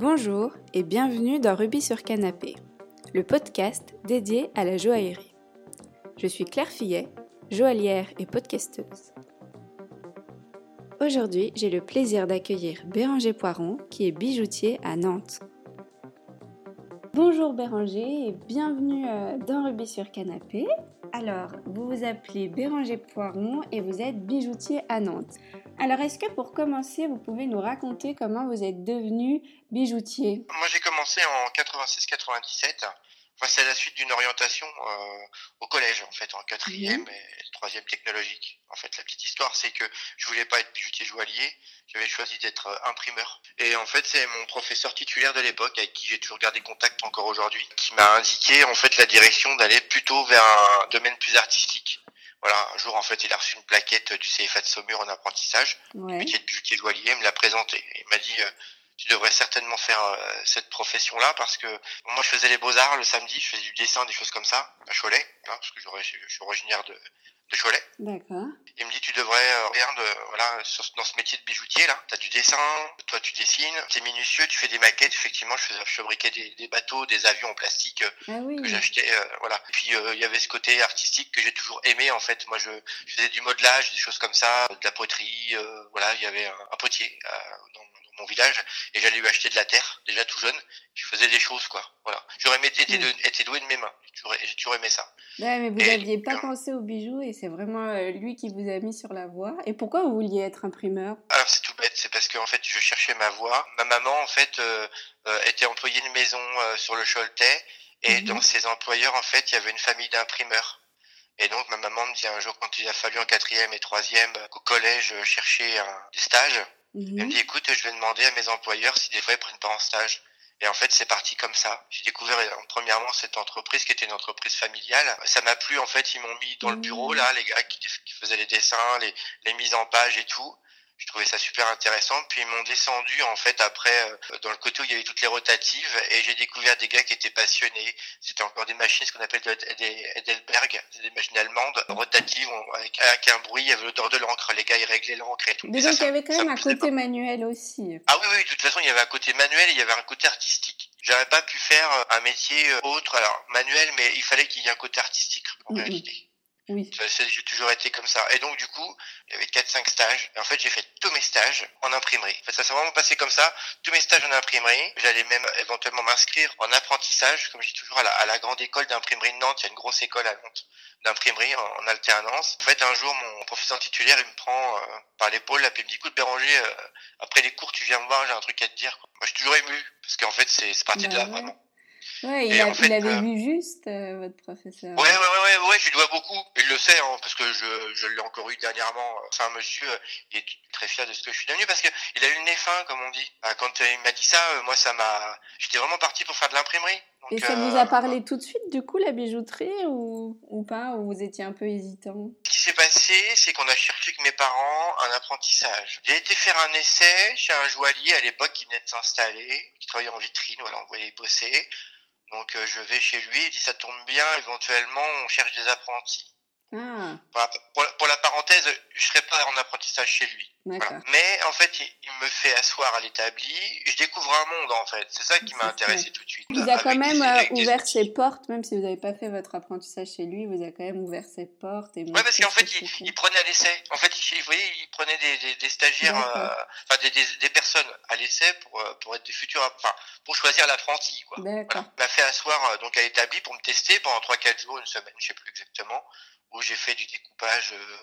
Bonjour et bienvenue dans Rubis sur Canapé, le podcast dédié à la joaillerie. Je suis Claire Fillet, joaillière et podcasteuse. Aujourd'hui, j'ai le plaisir d'accueillir Béranger Poiron, qui est bijoutier à Nantes. Bonjour Béranger et bienvenue euh, dans Rubis sur Canapé. Alors, vous vous appelez Béranger Poiron et vous êtes bijoutier à Nantes. Alors, est-ce que pour commencer, vous pouvez nous raconter comment vous êtes devenu bijoutier? Moi, j'ai commencé en 86-97. Enfin, c'est la suite d'une orientation euh, au collège, en fait, en quatrième et troisième technologique. En fait, la petite histoire, c'est que je voulais pas être bijoutier joaillier, j'avais choisi d'être euh, imprimeur. Et en fait, c'est mon professeur titulaire de l'époque, avec qui j'ai toujours gardé contact encore aujourd'hui, qui m'a indiqué en fait la direction d'aller plutôt vers un domaine plus artistique. Voilà, un jour en fait, il a reçu une plaquette du CFA de Saumur en apprentissage, Ouais. métier de il me l'a présenté. Il m'a dit euh, tu devrais certainement faire euh, cette profession-là parce que bon, moi je faisais les beaux-arts le samedi, je faisais du dessin, des choses comme ça, à Cholet, hein, parce que j'aurais- je suis originaire de, de Cholet. D'accord. Il me dit tu devrais euh, regarde euh, voilà sur- dans ce métier de bijoutier là, tu as du dessin, toi tu dessines, tu es minutieux, tu fais des maquettes, effectivement je, faisais, je fabriquais des, des bateaux, des avions en plastique euh, Ah oui. que j'achetais euh, voilà. Et puis il y avait ce côté artistique que j'ai toujours aimé en fait. Moi je, je faisais du modelage, des choses comme ça, de la poterie, voilà, il y avait un, un potier dans mon village et j'allais lui acheter de la terre déjà tout jeune. Je faisais des choses quoi. Voilà. J'aurais aimé été, Mm. été doué de mes mains. J'ai toujours, aimé ça. Ouais, mais vous n'aviez pas pensé aux bijoux et c'est vraiment euh, lui qui vous a mis sur la voie. Et pourquoi vous vouliez être imprimeur? Alors c'est tout bête, c'est parce que en fait je cherchais ma voie. Ma maman en fait euh, euh, était employée de maison sur le Choletais et Mhm. dans ses employeurs en fait il y avait une famille d'imprimeurs. Et donc ma maman me dit un jour quand il a fallu en quatrième et troisième qu'au collège chercher un, des stages, elle me dit écoute je vais demander à mes employeurs si des fois ils prennent pas en stage. Et en fait, c'est parti comme ça. J'ai découvert euh, premièrement cette entreprise qui était une entreprise familiale. Ça m'a plu en fait. Ils m'ont mis dans le Mhm. bureau là, les gars qui, qui faisaient les dessins, les, les mises en page et tout. Je trouvais ça super intéressant. Puis ils m'ont descendu en fait après euh, dans le côté où il y avait toutes les rotatives et j'ai découvert des gars qui étaient passionnés. C'était encore des machines, ce qu'on appelle de- des Edelberg, des machines allemandes rotatives avec, avec un bruit, il y avait l'odeur de l'encre. Les gars ils réglaient l'encre et tout. Mais donc il y avait quand même me un côté manuel aussi. ah oui, oui, de toute façon, il y avait un côté manuel et il y avait un côté artistique. J'aurais pas pu faire euh, un métier euh, autre, alors manuel, mais il fallait qu'il y ait un côté artistique en réalité. Oui. J'ai toujours été comme ça. Et donc, du coup, il y avait 4-5 stages. Et en fait, j'ai fait tous mes stages en imprimerie. En fait, ça s'est vraiment passé comme ça. Tous mes stages en imprimerie. J'allais même éventuellement m'inscrire en apprentissage, comme je dis toujours, à la, à la grande école d'imprimerie de Nantes. Il y a une grosse école à Nantes d'imprimerie en, en alternance. En fait, un jour, mon professeur titulaire, il me prend euh, par l'épaule, là, puis il me dit, écoute, Béranger, euh, après les cours, tu viens me voir, j'ai un truc à te dire. quoi. Moi, je suis toujours ému, parce qu'en fait, c'est c'est parti de là, ouais. vraiment. Ouais, il, a- en fait, il avait euh, vu juste euh, votre professeur. Ouais, ouais, ouais, ouais, ouais, je lui dois beaucoup. Il le sait, hein, parce que je, je l'ai encore eu dernièrement. C'est un monsieur, euh, il est très fier de ce que je suis devenu, parce que il a eu le nez fin, comme on dit. Ah, Quand euh, il m'a dit ça, euh, moi, ça m'a... J'étais vraiment parti pour faire de l'imprimerie. Et ça euh, vous a parlé tout de suite, du coup, la bijouterie ou, ou pas Ou vous étiez un peu hésitant? Ce qui s'est passé, c'est qu'on a cherché avec mes parents un apprentissage. J'ai été faire un essai chez un joaillier à l'époque qui venait de s'installer, qui travaillait en vitrine, voilà, on voyait bosser. Donc euh, je vais chez lui, dit ça tombe bien, éventuellement on cherche des apprentis. Ah, Pour la, pour la- pour la parenthèse, je serai pas en apprentissage chez lui. Voilà. Mais en fait, il, il me fait asseoir à l'établi. Je découvre un monde en fait. C'est ça qui m'a intéressé tout de suite. Il vous a quand même euh, des ouvert ses portes, même si vous n'avez pas fait votre apprentissage chez lui, il vous a quand même ouvert ses portes. Et Ouais, parce qu'en fait, il, prenait à l'essai. En fait, il, vous voyez, il prenait des, des, des stagiaires, euh, enfin des, personnes à l'essai pour euh, pour être des futurs, enfin pour choisir l'apprenti quoi. D'accord. Voilà. Il m'a fait asseoir donc à l'établi pour me tester pendant 3-4 jours, une semaine, je sais plus exactement, où j'ai fait du découpage. euh,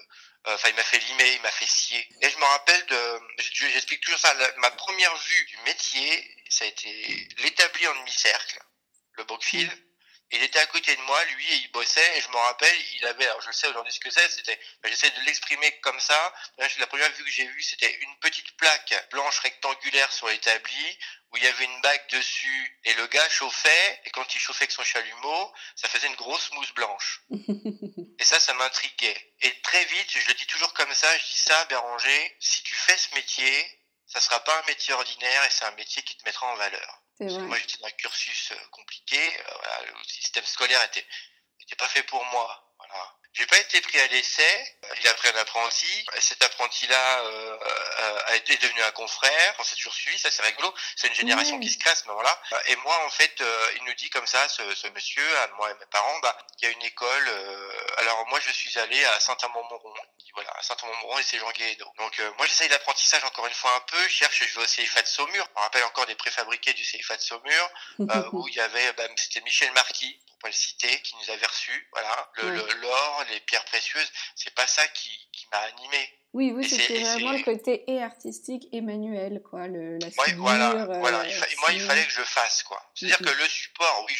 Enfin, il m'a fait limer, il m'a fait scier. Et je me rappelle de, je- j'explique toujours ça. ma première vue du métier, ça a été l'établi en demi-cercle, le Brookfield. Il était à côté de moi, lui, et il bossait, et je me rappelle, il avait, alors je sais aujourd'hui ce que c'est, c'était, ben, j'essaie de l'exprimer comme ça. Là, La première vue que j'ai vue, c'était une petite plaque blanche rectangulaire sur l'établi, où il y avait une bague dessus, et le gars chauffait, et quand il chauffait avec son chalumeau, ça faisait une grosse mousse blanche. Et ça, ça m'intriguait. Et très vite, je le dis toujours comme ça, je dis ça, Béranger, si tu fais ce métier, ça sera pas un métier ordinaire, et c'est un métier qui te mettra en valeur. Que moi, j'étais dans un cursus euh, compliqué. euh, voilà, le système scolaire était, était pas fait pour moi. J'ai pas été pris à l'essai. Il a pris un apprenti. Cet apprenti-là euh, a été devenu un confrère. On s'est toujours suivi, ça c'est rigolo. C'est une génération qui se casse à ce moment-là. Et moi, en fait, euh, il nous dit comme ça, ce, ce monsieur, à moi et mes parents, bah, il y a une école. Euh, alors moi, je suis allé à Saint-Amand-Montron. Voilà, à Saint-Amand-Montron et c'est Jean Guéhédo. Donc moi, j'essaye l'apprentissage encore une fois un peu. Je cherche, je vais au CIFA de Saumur. On rappelle encore des préfabriqués du CIFA de Saumur, où il y avait, bah, c'était Michel Marquis pour le citer, qui nous avait reçus. Voilà, le l'or, les pierres précieuses, c'est pas ça qui, qui m'a animé. Oui, oui, c'était vraiment le côté et artistique et manuel, quoi, le, la ouais, voilà, euh, voilà. moi, il fallait que je fasse, quoi. C'est-à-dire que le support, oui,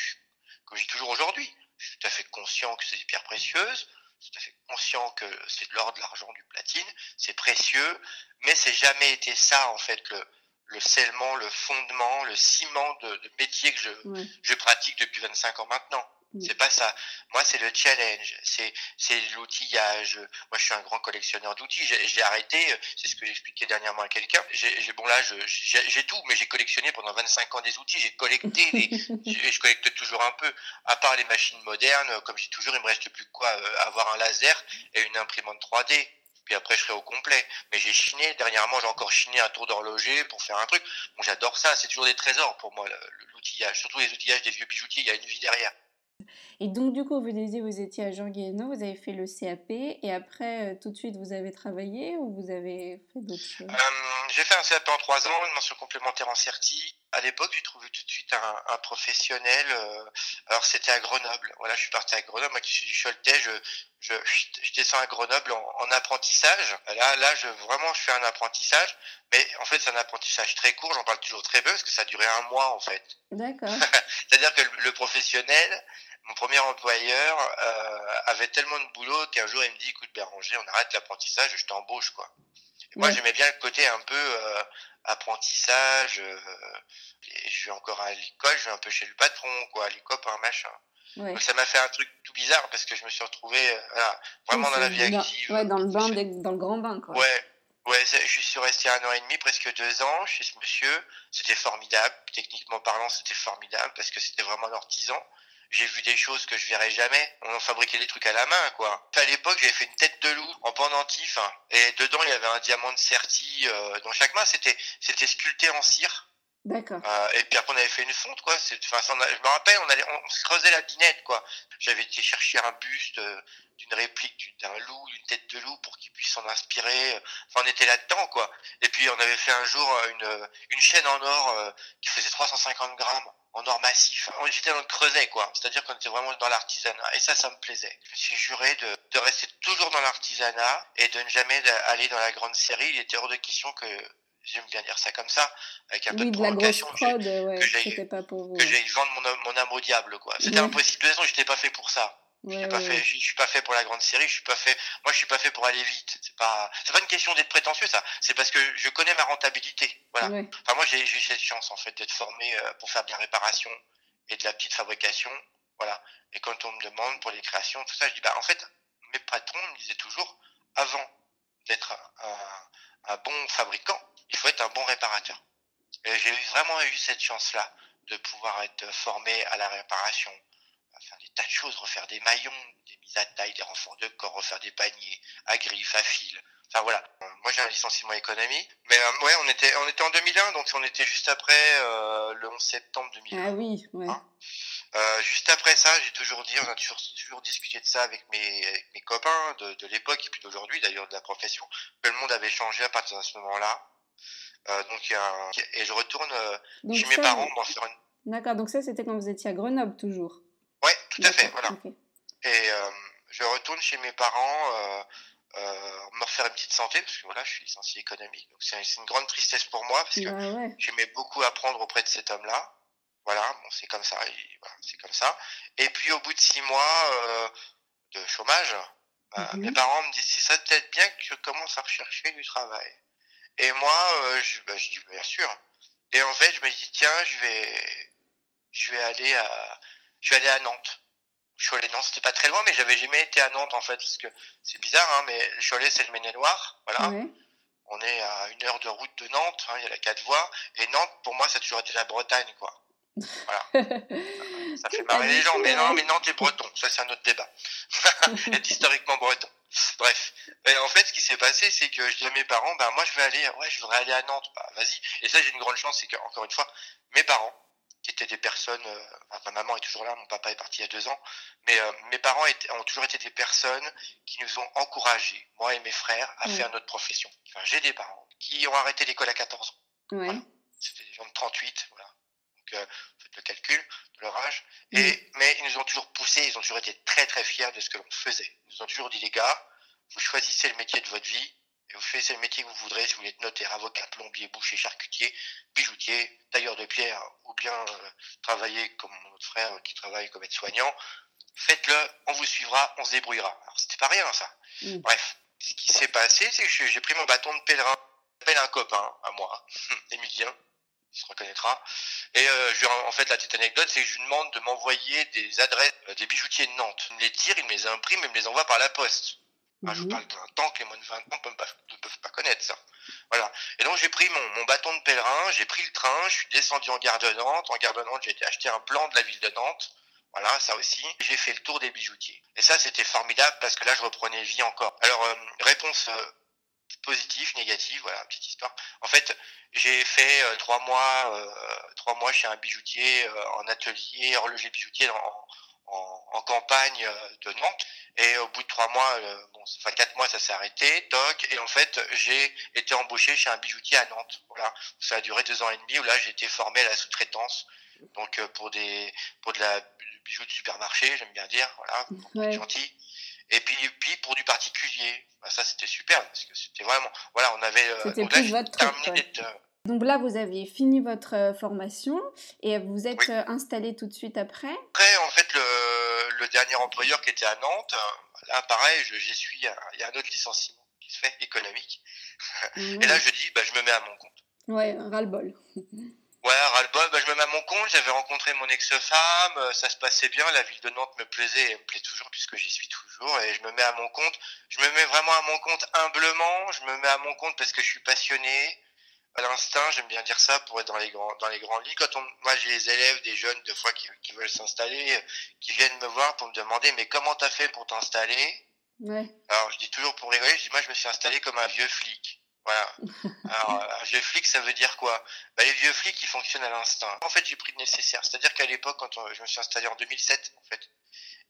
comme je dis toujours aujourd'hui, je suis tout à fait conscient que c'est des pierres précieuses, je suis tout à fait conscient que c'est de l'or, de l'argent, du platine, c'est précieux, mais c'est jamais été ça, en fait, le, le scellement, le fondement, le ciment de, de métier que je, je pratique depuis 25 ans maintenant. Mm. C'est pas ça. Moi, c'est le challenge, c'est c'est l'outillage. Moi, je suis un grand collectionneur d'outils. J'ai arrêté, euh, c'est ce que j'expliquais dernièrement à quelqu'un. J'ai bon là, j'ai tout, mais j'ai collectionné pendant 25 ans des outils. J'ai collecté, les, je collecte toujours un peu. À part les machines modernes, comme j'ai toujours, il me reste plus quoi euh, avoir un laser et une imprimante 3D puis après je serai au complet. Mais j'ai chiné, dernièrement j'ai encore chiné un tour d'horloger pour faire un truc. Bon, j'adore ça, c'est toujours des trésors pour moi, l'outillage. Surtout les outillages des vieux bijoutiers, il y a une vie derrière. Et donc, du coup, vous disiez, vous étiez à Jean Guéhenno, vous avez fait le CAP, et après, euh, tout de suite, vous avez travaillé ou vous avez fait d'autres choses? Euh, J'ai fait un CAP en trois ans, une mention complémentaire en CERTI. À l'époque, j'ai trouvé tout de suite un, un professionnel. Euh, alors, c'était à Grenoble. Voilà, je suis parti à Grenoble. Moi qui suis du Choletais, je, je, je descends à Grenoble en, en, apprentissage. Là, là, je, vraiment, je fais un apprentissage. Mais en fait, c'est un apprentissage très court. J'en parle toujours très peu parce que ça a duré un mois, en fait. D'accord. C'est-à-dire que le, le professionnel, mon premier employeur euh, avait tellement de boulot qu'un jour il me dit écoute Béranger on arrête l'apprentissage je t'embauche quoi. Moi j'aimais bien le côté un peu euh, apprentissage euh, je vais encore à l'école je vais un peu chez le patron quoi les copains machin. Donc ça m'a fait un truc tout bizarre parce que je me suis retrouvé voilà, vraiment dans la vie active ouais dans le bain dans le grand bain quoi. Ouais Ouais, je suis resté un an et demi, presque deux ans chez ce monsieur. C'était formidable. Techniquement parlant, c'était formidable parce que c'était vraiment un artisan j'ai vu des choses que je verrai jamais. On fabriquait des trucs à la main, quoi. À l'époque, j'avais fait une tête de loup en pendentif, hein, et dedans il y avait un diamant de serti euh, dans chaque main. C'était sculpté en cire. D'accord. Euh, et puis après on avait fait une fonte, quoi. Enfin, je me rappelle, on allait, on, se creusait la binette, quoi. J'avais été chercher un buste euh, d'une réplique d'un loup, d'une tête de loup pour qu'il puisse s'en inspirer. Enfin, on était là-dedans, quoi. Et puis on avait fait un jour une une chaîne en or qui faisait 350 grammes en or massif. J'étais dans le creuset, quoi. C'est-à-dire qu'on était vraiment dans l'artisanat. Et ça, ça me plaisait. Je me suis juré de, de rester toujours dans l'artisanat et de ne jamais aller dans la grande série. Il était hors de question que, j'aime bien dire ça comme ça, avec un peu de provocation, que j'aille vendre mon, mon âme au diable, quoi. C'était impossible. De toute façon, j'étais pas fait pour ça. je suis pas fait, je, suis pas fait pour la grande série, je suis pas fait, moi je suis pas fait pour aller vite. C'est pas, c'est pas une question d'être prétentieux ça. C'est parce que je connais ma rentabilité. Voilà. Enfin moi j'ai eu cette chance en fait d'être formé euh, pour faire de la réparation et de la petite fabrication. Voilà. Et quand on me demande pour les créations, tout ça, je dis bah en fait mes patrons me disaient toujours avant d'être un, un bon fabricant, il faut être un bon réparateur. Et j'ai vraiment eu cette chance là de pouvoir être formé à la réparation, faire des tas de choses, refaire des maillons, des mises à taille, des renforts de corps, refaire des paniers à griffes, à fil. Enfin voilà. Moi j'ai un licenciement économie, mais euh, ouais, on était on était en 2001, donc on était juste après euh, le 11 septembre 2001. Ah oui, ouais. Hein euh, juste après ça, j'ai toujours dit, on a toujours, toujours discuté de ça avec mes, avec mes copains de, de l'époque et puis d'aujourd'hui d'ailleurs de la profession, que le monde avait changé à partir de ce moment-là. Euh, donc il y a un... et je retourne euh, chez mes parents faire une. D'accord, donc ça c'était quand vous étiez à Grenoble toujours. Ouais, tout à fait, voilà. Et euh, je retourne chez mes parents euh, me refaire une petite santé parce que voilà, je suis licencié économique. Donc c'est une grande tristesse pour moi parce que bah j'aimais beaucoup apprendre auprès de cet homme-là. Voilà, bon c'est comme ça, voilà, c'est comme ça. Et puis au bout de six mois euh, de chômage, mhm. mes parents me disent c'est ça peut-être bien que je commence à rechercher du travail. Et moi, euh, je, bah, je dis bien sûr. Et en fait, je me dis tiens, je vais, je vais aller à, je vais aller à Nantes. Cholet, non, c'était pas très loin, mais j'avais jamais été à Nantes en fait, parce que c'est bizarre, hein, mais Cholet c'est le Maine-et-Loire, voilà. On est à une heure de route de Nantes, hein, il y a la quatre voies, et Nantes pour moi ça a toujours été la Bretagne, quoi. Voilà. ça fait marrer les gens. Mais non, mais Nantes est breton. Ça, c'est un autre débat. est historiquement breton. Bref. Et en fait, ce qui s'est passé, c'est que je dis à mes parents, ben, moi, je vais aller, ouais, je voudrais aller à Nantes. Bah, vas-y. Et ça, j'ai une grande chance, c'est qu'encore une fois, mes parents, qui étaient des personnes, euh, ma maman est toujours là, mon papa est parti il y a deux ans, mais euh, mes parents étaient, ont toujours été des personnes qui nous ont encouragés, moi et mes frères, à faire notre profession. Enfin, j'ai des parents qui ont arrêté l'école à 14 ans. C'était des gens de 38, voilà. Donc, euh, faites le calcul de leur âge. Et, mais ils nous ont toujours poussés, ils ont toujours été très très fiers de ce que l'on faisait. Ils nous ont toujours dit, les gars, vous choisissez le métier de votre vie, et vous faites le métier que vous voudrez, si vous voulez être notaire, avocat, plombier, boucher, charcutier, bijoutier, tailleur de pierre, ou bien euh, travailler comme notre frère qui travaille comme aide-soignant, faites-le, on vous suivra, on se débrouillera. Alors c'était pas rien ça. Mm. Bref, ce qui s'est passé, c'est que j'ai pris mon bâton de pèlerin, j'appelle un copain à moi, Emilien, il se reconnaîtra. Et euh, je, en fait, la petite anecdote, c'est que je lui demande de m'envoyer des adresses euh, des bijoutiers de Nantes. Il me les tire, il me les imprime et me les envoie par la poste. Ah, je vous mhm. parle d'un temps que les moins de 20 ans ne peuvent pas, connaître ça. Voilà. Et donc j'ai pris mon, mon, bâton de pèlerin, j'ai pris le train, je suis descendu en gare de Nantes. En gare de Nantes, j'ai été acheter un plan de la ville de Nantes. Voilà, ça aussi. J'ai fait le tour des bijoutiers. Et ça, c'était formidable parce que là, je reprenais vie encore. Alors, euh, réponse euh, positive, négative, voilà, petite histoire. En fait, j'ai fait euh, trois mois, euh, trois mois chez un bijoutier en atelier, horloger bijoutier en, en, en, campagne de Nantes. Et au bout de trois mois, euh, bon, enfin quatre mois, ça s'est arrêté, toc. Et en fait, j'ai été embauché chez un bijoutier à Nantes. Voilà, ça a duré deux ans et demi où là, j'ai été formé à la sous-traitance. Donc euh, pour des pour de la bijou de supermarché, j'aime bien dire, voilà, pour gentil. Et puis puis pour du particulier, bah, ça c'était super parce que c'était vraiment, voilà, on avait. Euh, plus votre truc, donc là, vous aviez fini votre euh, formation et vous êtes euh, installé tout de suite après Après, en fait, le, dernier employeur qui était à Nantes, là, pareil, j'y suis, il y a un autre licenciement qui se fait, économique. Et là, je dis, bah, je me mets à mon compte. Ouais, ras-le-bol. Ouais, bah, je me mets à mon compte, j'avais rencontré mon ex-femme, ça se passait bien, la ville de Nantes me plaisait et me plaît toujours puisque j'y suis toujours et je me mets à mon compte. Je me mets vraiment à mon compte humblement, je me mets à mon compte parce que je suis passionné, à l'instinct, j'aime bien dire ça pour être dans les grands dans les grands lits. Quand on, moi j'ai les élèves, des jeunes de fois qui, qui veulent s'installer, qui viennent me voir pour me demander mais comment t'as fait pour t'installer? Ouais. Alors je dis toujours pour rigoler, je dis moi je me suis installé comme un vieux flic. Voilà. Alors un vieux flic ça veut dire quoi? Bah, les vieux flics ils fonctionnent à l'instinct. En fait j'ai pris le nécessaire, c'est-à-dire qu'à l'époque quand je me suis installé en 2007 en fait.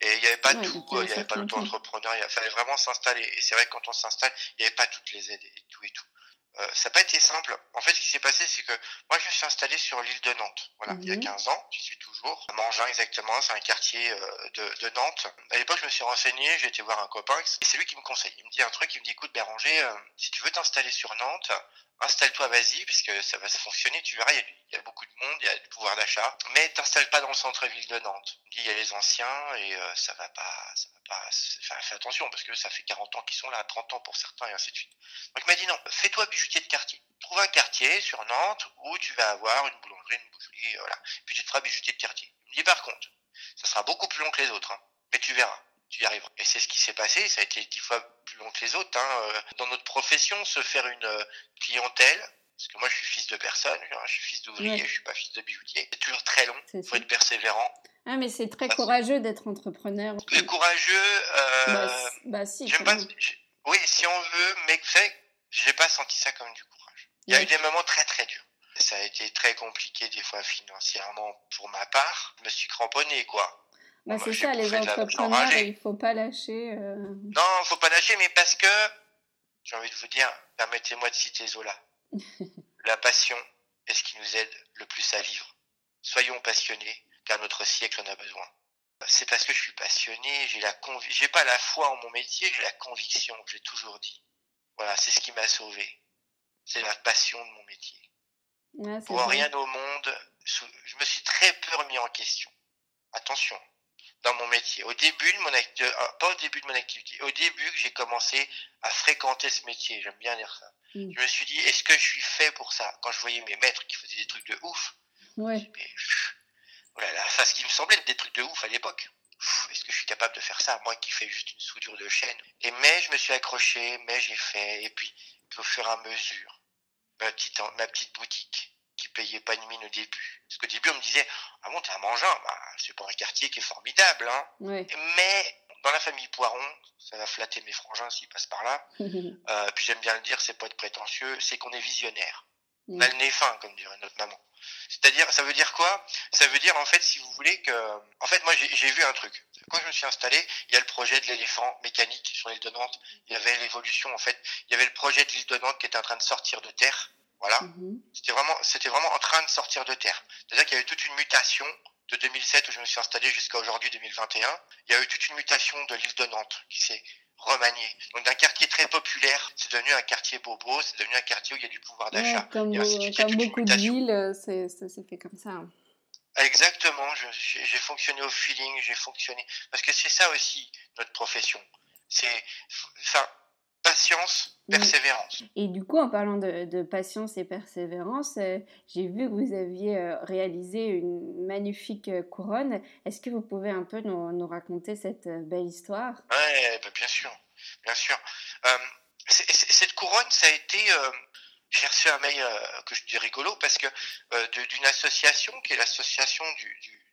Et il n'y avait pas tout, il n'y avait pas l'auto-entrepreneur, il fallait vraiment s'installer. Et c'est vrai que quand on s'installe, il n'y avait pas toutes les aides et tout et tout. Euh, ça n'a pas été simple. En fait, ce qui s'est passé, c'est que moi, je me suis installé sur l'île de Nantes. Voilà, il y a 15 mhm. ans, j'y suis toujours. À Mangin, exactement, c'est un quartier euh, de, de, Nantes. À l'époque, je me suis renseigné, j'ai été voir un copain, et c'est lui qui me conseille. Il me dit un truc, il me dit, écoute, Béranger, euh, si tu veux t'installer sur Nantes, installe-toi, vas-y, puisque ça va se fonctionner, tu verras, il y, a, beaucoup de monde, il y a du pouvoir d'achat, mais t'installe pas dans le centre-ville de Nantes. Il dit, il y a les anciens, et ça va pas, ça va fais attention, parce que ça fait 40 ans qu'ils sont là, 30 ans pour certains, et ainsi de suite. Donc il m'a dit, non, fais-toi bijoutier de quartier. Trouve un quartier sur Nantes où tu vas avoir une boulangerie, une boucherie, voilà. Puis tu te feras bijoutier de quartier. Il me dit, par contre, ça sera beaucoup plus long que les autres, hein, mais tu verras tu y arriveras. Et c'est ce qui s'est passé, ça a été dix fois plus long que les autres. Hein. Euh, dans notre profession, se faire une euh, clientèle, parce que moi je suis fils de personne, je suis fils d'ouvrier, je suis pas fils de bijoutier. C'est toujours très long, il faut être persévérant. Ah mais c'est très courageux d'être entrepreneur. C'est courageux. Euh, bah, bah si. oui, si on veut, mais fait, j'ai pas senti ça comme du courage. Il y a eu des moments très très durs. Ça a été très compliqué des fois financièrement pour ma part. Je me suis cramponné quoi. Bah, c'est ça, les entrepreneurs, il faut pas lâcher. Euh... Non, faut pas lâcher, mais parce que, j'ai envie de vous dire, permettez-moi de citer Zola. La passion est ce qui nous aide le plus à vivre. Soyons passionnés, car notre siècle en a besoin. C'est parce que je suis passionné, j'ai la j'ai pas la foi en mon métier, j'ai la conviction, j'ai toujours dit. Voilà, c'est ce qui m'a sauvé. C'est la passion de mon métier. Pour rien au monde, je me suis très peu remis en question. Attention, dans mon métier. Au début de mon activité, euh, pas au début de mon activité, au début que j'ai commencé à fréquenter ce métier, j'aime bien dire ça. Mm. Je me suis dit, est-ce que je suis fait pour ça? Quand je voyais mes maîtres qui faisaient des trucs de ouf, ouais. voilà, enfin, ce qui me semblait être des trucs de ouf à l'époque. Est-ce que je suis capable de faire ça, moi qui fais juste une soudure de chaîne? Et mais je me suis accroché, mais j'ai fait, et puis au fur et à mesure, ma petite, ma petite boutique qui payais pas une mine au début. Parce qu'au début, on me disait, ah bon, t'es un mangin, bah, c'est pas un quartier qui est formidable, hein. Mais dans la famille Poiron, ça va flatter mes frangins s'ils passent par là. euh, puis j'aime bien le dire, c'est pas être prétentieux, c'est qu'on est visionnaire. On a le nez fin, comme dirait notre maman. C'est-à-dire, ça veut dire quoi? Ça veut dire en fait, si vous voulez que, en fait, moi j'ai vu un truc. Quand je me suis installé, il y a le projet de l'éléphant mécanique sur l'île de Nantes. Il y avait l'évolution, en fait. Il y avait le projet de l'île de Nantes qui était en train de sortir de terre. Voilà. Mhm. C'était vraiment, c'était vraiment en train de sortir de terre. C'est-à-dire qu'il y avait toute une mutation de 2007 où je me suis installé jusqu'à aujourd'hui 2021. Il y a eu toute une mutation de l'île de Nantes qui s'est remaniée. Donc d'un quartier très populaire, c'est devenu un quartier bobo, c'est devenu un quartier où il y a du pouvoir d'achat. comme, beaucoup de villes, euh, ça s'est fait comme ça. Exactement, j'ai fonctionné au feeling, j'ai fonctionné. Parce que c'est ça aussi notre profession. C'est, enfin, patience, persévérance. Et du coup, en parlant de, patience et persévérance, euh, j'ai vu que vous aviez euh, réalisé une magnifique euh, couronne. Est-ce que vous pouvez un peu nous, raconter cette belle histoire? Oui, bah, bien sûr, bien sûr. cette couronne, ça a été j'ai reçu un mail que je dis rigolo parce que d'une association qui est l'association du,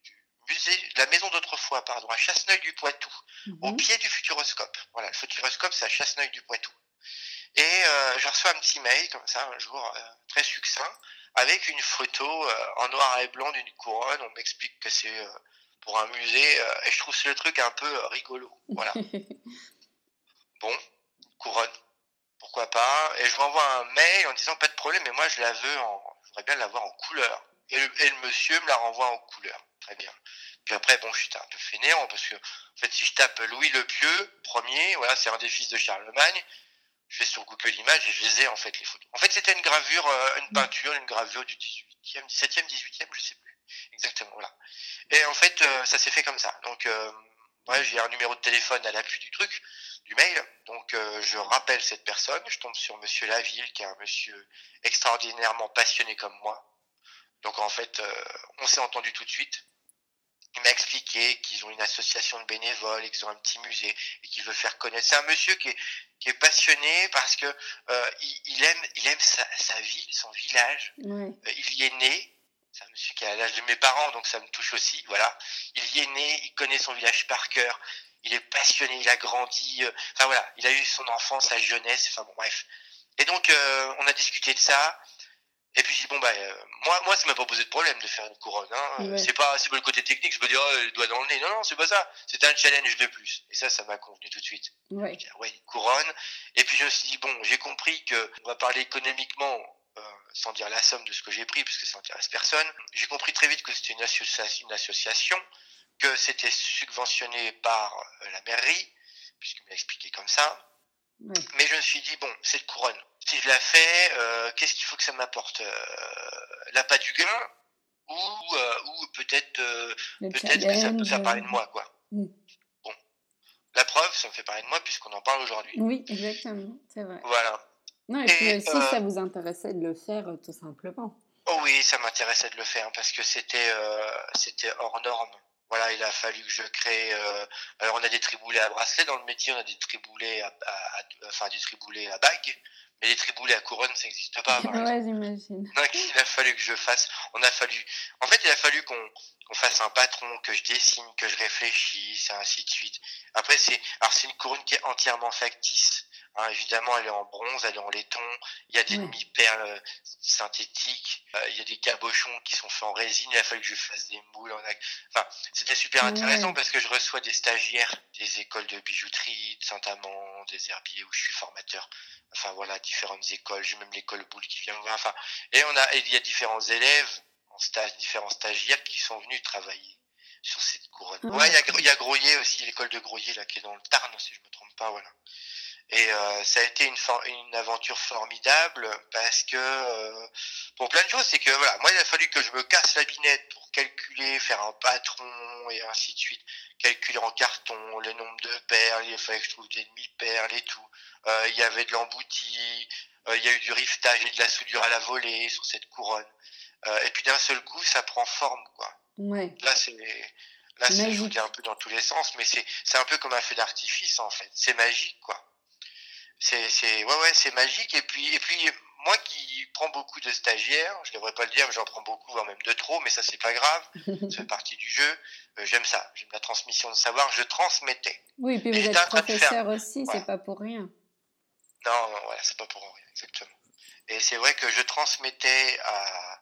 musée, la maison d'autrefois, pardon, à Chasseneuil du Poitou, au mhm. pied du Futuroscope. Voilà, le Futuroscope, c'est à Chasseneuil du Poitou. Et euh, je reçois un petit mail comme ça un jour euh, très succinct avec une photo euh, en noir et blanc d'une couronne. On m'explique que c'est pour un musée et je trouve le truc un peu rigolo. Voilà. bon, couronne, pourquoi pas? Et je m'envoie un mail en disant pas de problème, mais moi je la veux en, je voudrais bien l'avoir en couleur. Et le, et le monsieur me la renvoie en couleur. Très bien. Puis après, bon, je suis un peu fainéant parce que, en fait, si je tape Louis le Pieux, premier, voilà, c'est un des fils de Charlemagne, je vais sur Google Images et je les ai, en fait, les photos. En fait, c'était une gravure, euh, une peinture, une gravure du 18e, 17e, 18e, je sais plus. Exactement, voilà. Et en fait, euh, ça s'est fait comme ça. Donc, euh, j'ai un numéro de téléphone à l'appui du truc, du mail. Donc, je rappelle cette personne. Je tombe sur Monsieur Laville, qui est un monsieur extraordinairement passionné comme moi. Donc, en fait, on s'est entendu tout de suite il m'a expliqué qu'ils ont une association de bénévoles et qu'ils ont un petit musée et qu'il veut faire connaître. C'est un monsieur qui est, qui est passionné parce que euh, il, aime, il aime sa, sa ville, son village. Euh, il y est né. C'est un monsieur qui a l'âge de mes parents, donc ça me touche aussi. Voilà, il y est né, il connaît son village par cœur. Il est passionné, il a grandi. Euh, enfin voilà, il a eu son enfance, sa jeunesse. Enfin bon, bref. Et donc on a discuté de ça. Et puis je dis bon bah euh, moi moi ça m'a pas posé de problème de faire une couronne. Hein. C'est pas c'est pas le côté technique. Je me dis oh le doigt dans le nez. Non non c'est pas ça. C'était un challenge de plus. Et ça ça m'a convenu tout de suite. Ouais. ouais une couronne. Et puis je me suis dit bon j'ai compris que on va parler économiquement euh, sans dire la somme de ce que j'ai pris parce que ça intéresse personne. J'ai compris très vite que c'était une, association, une association que c'était subventionné par euh, la mairie puisqu'il m'a expliqué comme ça. Mais je me suis dit bon cette couronne si je la fais, euh, qu'est-ce qu'il faut que ça m'apporte euh, L'appât du gain ou, euh, ou peut-être peut-être que ça peut faire parler de moi quoi. Mm. Bon, la preuve, ça me fait parler de moi puisqu'on en parle aujourd'hui. Oui, exactement, c'est vrai. Voilà. Non, et, puis aussi, ça vous intéressait de le faire tout simplement. Oh oui, ça m'intéressait de le faire parce que c'était c'était hors norme. Voilà, il a fallu que je crée. alors, on a des triboulets à bracelet dans le métier, on a des triboulets à, à, à enfin des triboulets à bague. Mais les triboulets à couronne, ça n'existe pas. ouais, j'imagine. Donc, il a fallu que je fasse. On a fallu. En fait, il a fallu qu'on qu'on fasse un patron, que je dessine, que je réfléchisse, et ainsi de suite. Après, c'est alors c'est une couronne qui est entièrement factice. Hein, évidemment, elle est en bronze, elle est en laiton. Il y a des demi-perles euh, synthétiques. Euh, il y a des cabochons qui sont faits en résine. Il a fallu que je fasse des moules. En... Enfin, c'était super intéressant parce que je reçois des stagiaires des écoles de bijouterie, de Saint-Amand, des herbiers où je suis formateur. Enfin voilà, différentes écoles. J'ai même l'école Boule qui vient me voir. Enfin, et on a, il y a différents élèves en stage, différents stagiaires qui sont venus travailler sur cette couronne. Ouais, il y a, y a Groyer aussi, l'école de Groyer là qui est dans le Tarn, si je me trompe pas, voilà. Et euh, ça a été une, une aventure formidable parce que euh, pour plein de choses, c'est que voilà, moi il a fallu que je me casse la binette pour calculer, faire un patron et ainsi de suite, calculer en carton le nombre de perles, il fallait que je trouve des demi-perles et tout. Euh, il y avait de l'embouti, euh, il y a eu du riftage et de la soudure à la volée sur cette couronne. Euh, et puis d'un seul coup, ça prend forme quoi. Ouais. Là c'est là c'est un peu dans tous les sens, mais c'est c'est un peu comme un feu d'artifice en fait. C'est magique quoi c'est c'est ouais ouais c'est magique et puis et puis moi qui prends beaucoup de stagiaires, je devrais pas le dire, mais j'en prends beaucoup, voire même de trop, mais ça c'est pas grave, ça fait partie du jeu. Euh, j'aime ça, j'aime la transmission de savoir. Je transmettais. Oui, puis vous êtes professeur aussi, c'est pas pour rien. Non, non, voilà, c'est pas pour rien, exactement. Et c'est vrai que je transmettais à,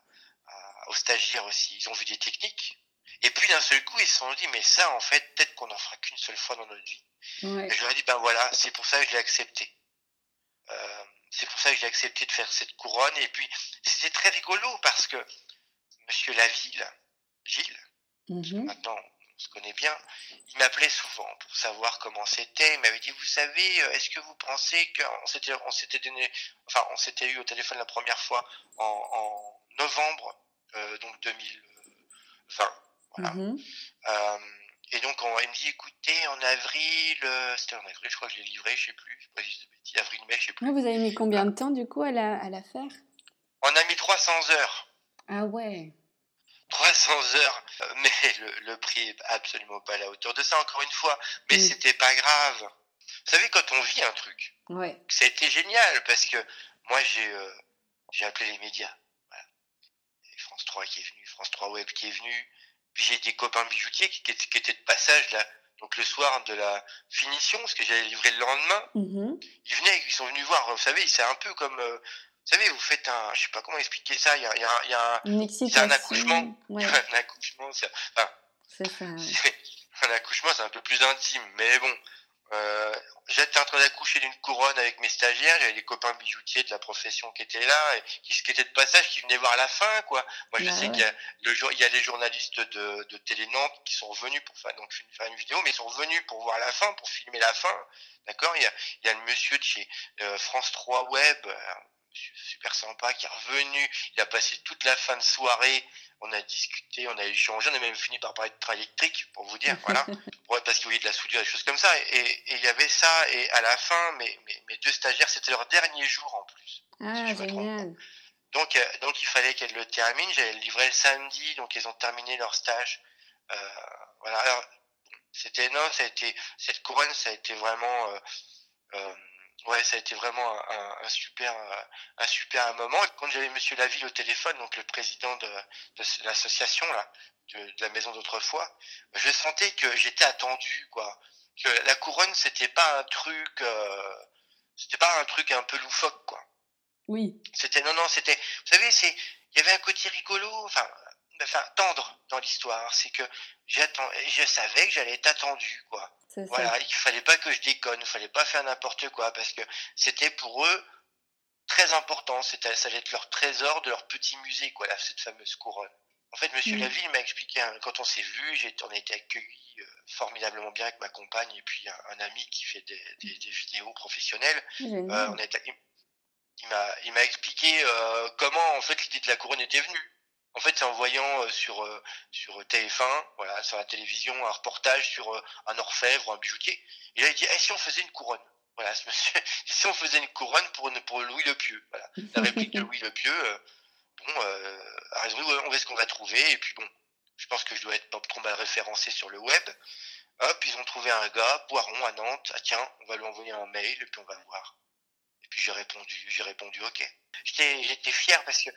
aux stagiaires aussi. Ils ont vu des techniques. Et puis d'un seul coup, ils se sont dit, mais ça, en fait, peut-être qu'on n'en fera qu'une seule fois dans notre vie. Et je leur ai dit, ben voilà, c'est pour ça que je l'ai accepté. Euh, c'est pour ça que j'ai accepté de faire cette couronne. Et puis, c'était très rigolo parce que Monsieur Laville, Gilles, mhm. maintenant on se connaît bien, il m'appelait souvent pour savoir comment c'était. Il m'avait dit, vous savez, euh, est-ce que vous pensez qu'on s'était, on s'était donné, enfin, on s'était eu au téléphone la première fois en, en novembre, euh, donc 2020. Voilà. Mhm. Euh, et donc, on, il me dit, écoutez, en avril, euh, c'était en avril, je crois que je l'ai livré, je sais plus, je sais pas si avril, mai, je sais plus. vous avez mis combien de temps, du coup, à la, à la faire? On a mis 300 heures. Ah ouais 300 heures, euh, mais le, le, prix est absolument pas à la hauteur de ça, encore une fois. Mais c'était pas grave. Vous savez, quand on vit un truc, ouais. ça a été génial, parce que moi, j'ai euh, j'ai appelé les médias. Voilà. France 3 qui est venu, France 3 Web qui est venu, puis j'ai des copains bijoutiers qui, qui, étaient de passage là, donc le soir de la finition, parce que j'allais livrer le lendemain. Mhm. Ils venaient, ils sont venus voir. Vous savez, c'est un peu comme, euh, vous savez, vous faites un, je sais pas comment expliquer ça. Il y a, il y a, y a un, un accouchement. Ouais. un accouchement, c'est, enfin, c'est ça. Un accouchement, c'est un peu plus intime, mais bon. Euh, j'étais en train d'accoucher d'une couronne avec mes stagiaires, j'avais des copains bijoutiers de la profession qui étaient là, et qui, qui étaient de passage, qui venaient voir la fin, quoi. Moi, je bah sais qu'il y a le jour, il y a les journalistes de, de Télé Nantes qui sont revenus pour faire, donc, faire une vidéo, mais ils sont revenus pour voir la fin, pour filmer la fin. D'accord? Il y a, il y a le monsieur de chez euh, France 3 Web, super sympa, qui est revenu. Il a passé toute la fin de soirée. On a discuté, on a échangé, on a même fini par parler de train électrique, pour vous dire, voilà. parce qu'il voyait de la soudure, des choses comme ça. Et, il y avait ça. Et à la fin, mes, mes, deux stagiaires, c'était leur dernier jour en plus. Ah, génial. Donc, euh, donc il fallait qu'elles le terminent. J'allais le livrer le samedi, donc ils ont terminé leur stage. Euh, voilà. Alors, c'était non, ça a été cette couronne, ça a été vraiment. Euh, euh ouais, ça a été vraiment un, un, super, un super moment. Quand j'avais Monsieur Laville au téléphone, donc le président de, de l'association là, de, de, la maison d'autrefois, je sentais que j'étais attendu, quoi. Que la couronne, c'était pas un truc, euh, c'était pas un truc un peu loufoque, quoi. Oui. C'était non, non, c'était, vous savez, c'est, il y avait un côté rigolo, enfin, enfin tendre dans l'histoire. C'est que j'attends, je savais que j'allais être attendu, quoi. Voilà, il fallait pas que je déconne, il fallait pas faire n'importe quoi parce que c'était pour eux très important. C'était, ça allait être leur trésor de leur petit musée, quoi, là, cette fameuse couronne. En fait, Monsieur mmh. Laville m'a expliqué hein, quand on s'est vu, j'ai, on a été accueillis euh, formidablement bien avec ma compagne et puis un, ami qui fait des, des, des vidéos professionnelles. Euh, on a été, il, m'a, il m'a expliqué euh, comment en fait l'idée de la couronne était venue. En fait, c'est en voyant euh, sur euh, sur TF1, voilà, sur la télévision, un reportage sur euh, un orfèvre un bijoutier. Et là, dit eh, si on faisait une couronne? Voilà, ce monsieur, si on faisait une couronne pour pour Louis le Pieux. Voilà, la réplique de Louis le Pieux. bon, euh, a raison, on va ce qu'on va trouver? Et puis bon, je pense que je dois être pas trop mal référencé sur le web. Hop, ils ont trouvé un gars, Poiron à Nantes. Ah tiens, on va lui envoyer un mail et puis on va voir. Et puis j'ai répondu, j'ai répondu ok. J'étais j'étais fier parce que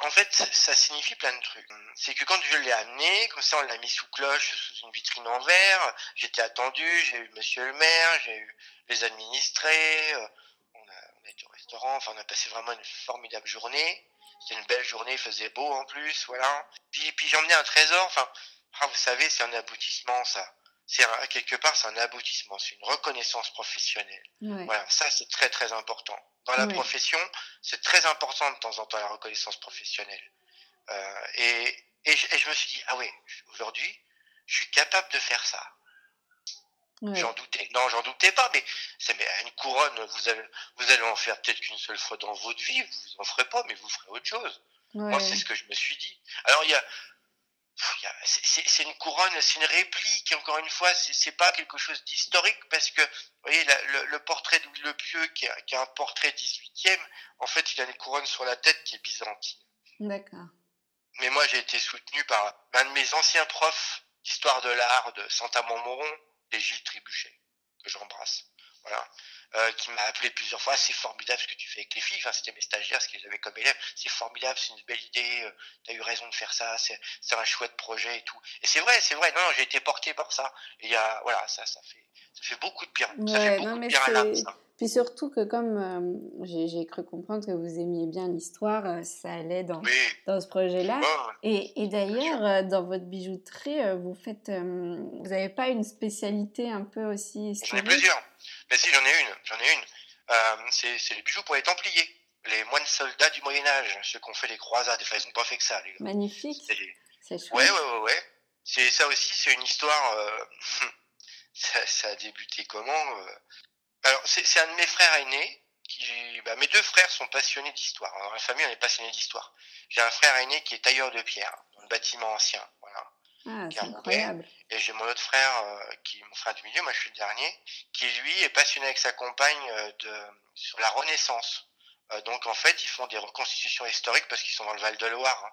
en fait, ça signifie plein de trucs. C'est que quand je l'ai amené, comme ça on l'a mis sous cloche, sous une vitrine en verre, j'étais attendu, j'ai eu monsieur le maire, j'ai eu les administrés, euh, on a, on a été au restaurant, enfin on a passé vraiment une formidable journée. C'était une belle journée, il faisait beau en plus, voilà. Puis, puis j'ai emmené un trésor, enfin, ah, vous savez, c'est un aboutissement ça. C'est quelque part, c'est un aboutissement, c'est une reconnaissance professionnelle. Voilà, ça c'est très très important dans la profession, c'est très important de temps en temps la reconnaissance professionnelle. Euh, et, et, je, me suis dit, ah oui, aujourd'hui, je suis capable de faire ça. J'en doutais. Non, j'en doutais pas, mais c'est mais une couronne, vous allez, vous allez en faire peut-être qu'une seule fois dans votre vie, vous en ferez pas, mais vous ferez autre chose. Moi, c'est ce que je me suis dit. Alors, il y a, c'est une couronne, c'est une réplique, encore une fois, c'est pas quelque chose d'historique parce que, vous voyez, le, le, portrait de Louis le Pieux, qui a un portrait 18e, en fait, il a une couronne sur la tête qui est byzantine. D'accord. Mais moi, j'ai été soutenu par un de mes anciens profs d'histoire de l'art de et Gilles Tribuchet, que j'embrasse. Voilà, euh, qui m'a appelé plusieurs fois. C'est formidable ce que tu fais avec les filles. Enfin, c'était mes stagiaires, ce qu'ils avaient comme élèves. C'est formidable, c'est une belle idée. Euh, tu as eu raison de faire ça. C'est, un chouette projet et tout. Et c'est vrai, c'est vrai. Non, j'ai été porté par ça. Et il y a, voilà, ça, ça fait, ça fait beaucoup de bien. ça fait beaucoup de bien à l'âme. Puis surtout que comme euh, j'ai cru comprendre que vous aimiez bien l'histoire, euh, ça allait dans, Oui. dans ce projet-là. Ouais, Et, et d'ailleurs, dans votre bijouterie, vous faites, vous n'avez pas une spécialité un peu aussi J'en ai plusieurs. Mais si, j'en ai une. J'en ai une. Euh, c'est, les bijoux pour les Templiers. Les moines soldats du Moyen-Âge. Ceux qui ont fait les croisades. Enfin, ils n'ont pas fait que ça, les gars. Magnifique, C'est. Ouais, ouais, ouais, ouais. C'est ça aussi, c'est une histoire. euh, ça, ça a débuté comment euh Alors, c'est c'est un de mes frères aînés. Qui, bah, mes deux frères sont passionnés d'histoire. Dans la famille, on est passionnés d'histoire. J'ai un frère aîné qui est tailleur de pierre dans le bâtiment ancien. Ah, incroyable. Et j'ai mon autre frère, euh, qui est mon frère du milieu, moi je suis le dernier, qui lui est passionné avec sa compagne euh, de sur la Renaissance. Euh, donc en fait, ils font des reconstitutions historiques parce qu'ils sont dans le Val de Loire. hein.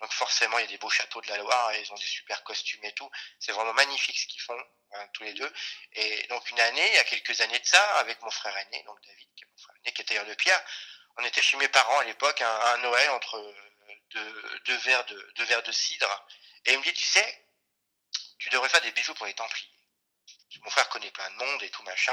Donc forcément, il y a des beaux châteaux de la Loire et ils ont des super costumes et tout. C'est vraiment magnifique ce qu'ils font hein, tous les deux. Et donc une année, il y a quelques années de ça, avec mon frère aîné, donc David, qui est mon frère aîné, qui est tailleur de pierre, on était chez mes parents à l'époque, un, un Noël entre deux, deux verres de deux verres de cidre, et il me dit, tu sais, tu devrais faire des bijoux pour les Templiers. Mon frère connaît plein de monde et tout machin,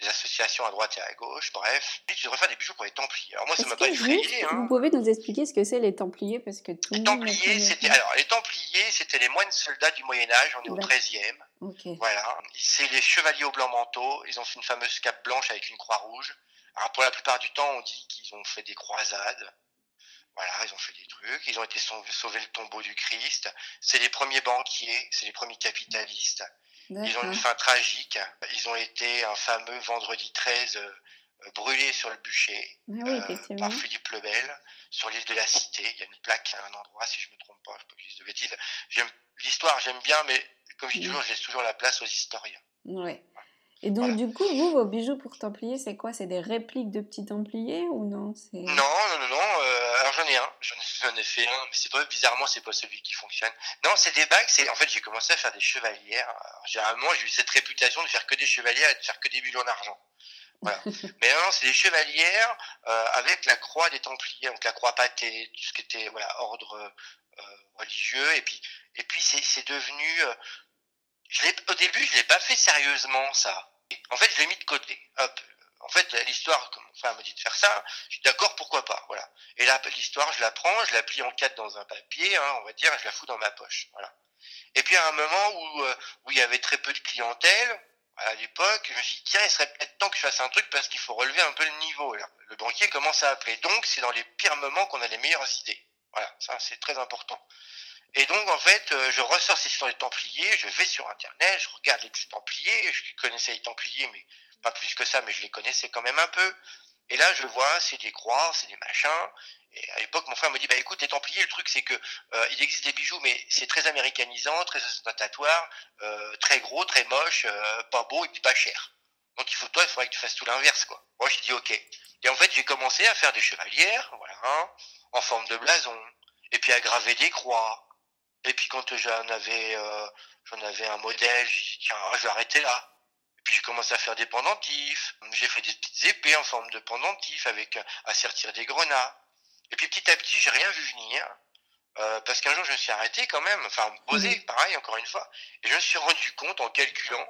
des associations à droite et à gauche, bref. Il dit, tu devrais faire des bijoux pour les Templiers. Alors moi, ça m'a pas effrayé. Hein. vous pouvez nous expliquer ce que c'est les Templiers parce que tout Les Templiers, c'était alors les Templiers, c'était les moines soldats du Moyen Âge. On est au D'accord. 13e. Ok. Voilà. C'est les chevaliers au blanc manteau. Ils ont fait une fameuse cape blanche avec une croix rouge. Alors pour la plupart du temps, on dit qu'ils ont fait des croisades. Voilà, ils ont fait des trucs. Ils ont été sau- sauver le tombeau du Christ. C'est les premiers banquiers, c'est les premiers capitalistes. Ils ont une fin tragique. Ils ont été un fameux vendredi 13 euh, brûlé sur le bûcher Ah oui, euh, par Philippe Lebel sur l'île de la Cité. Il y a une plaque à un endroit, si je me trompe pas, je ne pas que je dise de bêtises. J'aime l'histoire, j'aime bien, mais comme je dis toujours, je laisse toujours la place aux historiens. Et donc, Voilà. du coup, vous, vos bijoux pour Templiers, c'est quoi? C'est des répliques de petits Templiers ou non? Non, non, non, non. euh, alors j'en ai un, j'en ai, fait un, mais c'est pas bizarrement, c'est pas celui qui fonctionne. Non, c'est des bagues. C'est en fait, j'ai commencé à faire des chevalières. Alors, généralement, j'ai eu cette réputation de faire que des chevalières et de faire que des bijoux en argent. Voilà. mais non, c'est des chevalières euh, avec la croix des Templiers, donc la croix pâtée, tout ce qui était voilà ordre euh, religieux. Et puis, et puis c'est c'est devenu. Je au début, je l'ai pas fait sérieusement ça. En fait, je l'ai mis de côté. Hop. En fait, l'histoire, comme frère me dit de faire ça, je suis d'accord, pourquoi pas, voilà. Et là, l'histoire, je la prends, je la plie en quatre dans un papier, hein, on va dire, et je la fous dans ma poche, voilà. Et puis à un moment où euh, où il y avait très peu de clientèle, à l'époque, je me suis dit, tiens, il serait peut-être temps que je fasse un truc parce qu'il faut relever un peu le niveau, là. Le banquier commence à appeler. Donc, c'est dans les pires moments qu'on a les meilleures idées. Voilà, ça, c'est très important. Et donc, en fait, euh, je ressors ces histoires des Templiers, je vais sur Internet, je regarde les Templiers, je connaissais les Templiers, mais pas plus que ça, mais je les connaissais quand même un peu. Et là, je vois, c'est des croix, c'est des machins. Et à l'époque, mon frère me dit, bah écoute, les Templiers, le truc, c'est que euh, il existe des bijoux, mais c'est très américanisant, très ostentatoire, euh, très gros, très moche, pas beau et puis pas cher. Donc il faut toi, il faudrait que tu fasses tout l'inverse, quoi. Moi, je dis ok. Et en fait, j'ai commencé à faire des chevalières, voilà, en forme de blason, et puis à graver des croix. Et puis quand j'en avais, euh, j'en avais un modèle, j'ai dit tiens, je vais arrêter là. Et puis j'ai commencé à faire des pendentifs. J'ai fait des petites épées en forme de pendentifs avec à sertir des grenats. Et puis petit à petit, j'ai rien vu venir. Euh, parce qu'un jour, je me suis arrêté quand même, enfin, posé, pareil, encore une fois. Et je me suis rendu compte en calculant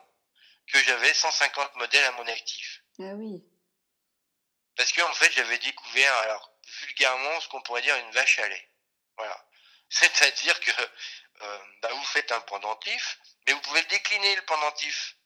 que j'avais 150 modèles à mon actif. Ah oui. Parce que en fait, j'avais découvert, alors vulgairement, ce qu'on pourrait dire une vache à lait. Voilà. C'est-à-dire que euh, bah, vous faites un pendentif, mais vous pouvez le décliner le pendentif.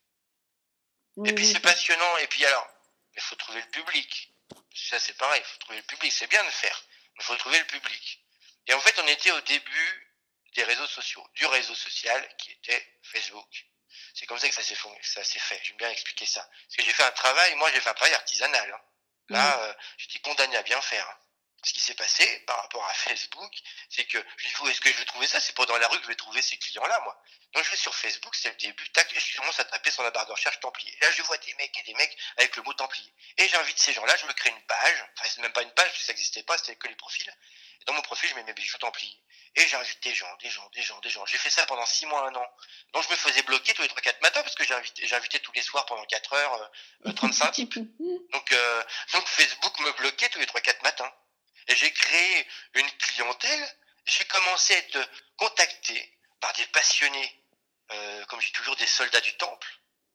Oui, Et puis oui. c'est passionnant. Et puis alors, il faut trouver le public. Ça c'est pareil, il faut trouver le public. C'est bien de faire, mais il faut trouver le public. Et en fait, on était au début des réseaux sociaux, du réseau social qui était Facebook. C'est comme ça que ça s'est fon- ça s'est fait. J'aime bien expliquer ça. Parce que j'ai fait un travail, moi j'ai fait un travail artisanal. hein. Là, euh, j'étais condamné à bien faire. hein. Ce qui s'est passé par rapport à Facebook, c'est que je dis, est-ce que je vais trouver ça? C'est pas dans la rue que je vais trouver ces clients-là, moi. Donc je vais sur Facebook, c'est le début, tac, et je commence à taper sur la barre de recherche Templier. Et là, je vois des mecs et des mecs avec le mot Templier. Et j'invite ces gens-là, je me crée une page, enfin c'est même pas une page, ça n'existait pas, c'était que les profils. Et dans mon profil, je mets mes bijoux Templier. Et j'invite des gens, des gens, des gens, des gens. J'ai fait ça pendant six mois, un an. Donc je me faisais bloquer tous les trois quatre matins parce que j'invitais tous les soirs pendant 4 heures euh, 35 euh, types. Donc, euh, donc Facebook me bloquait tous les trois quatre matins. J'ai créé une clientèle. J'ai commencé à être contacté par des passionnés, euh, comme j'ai toujours des soldats du temple,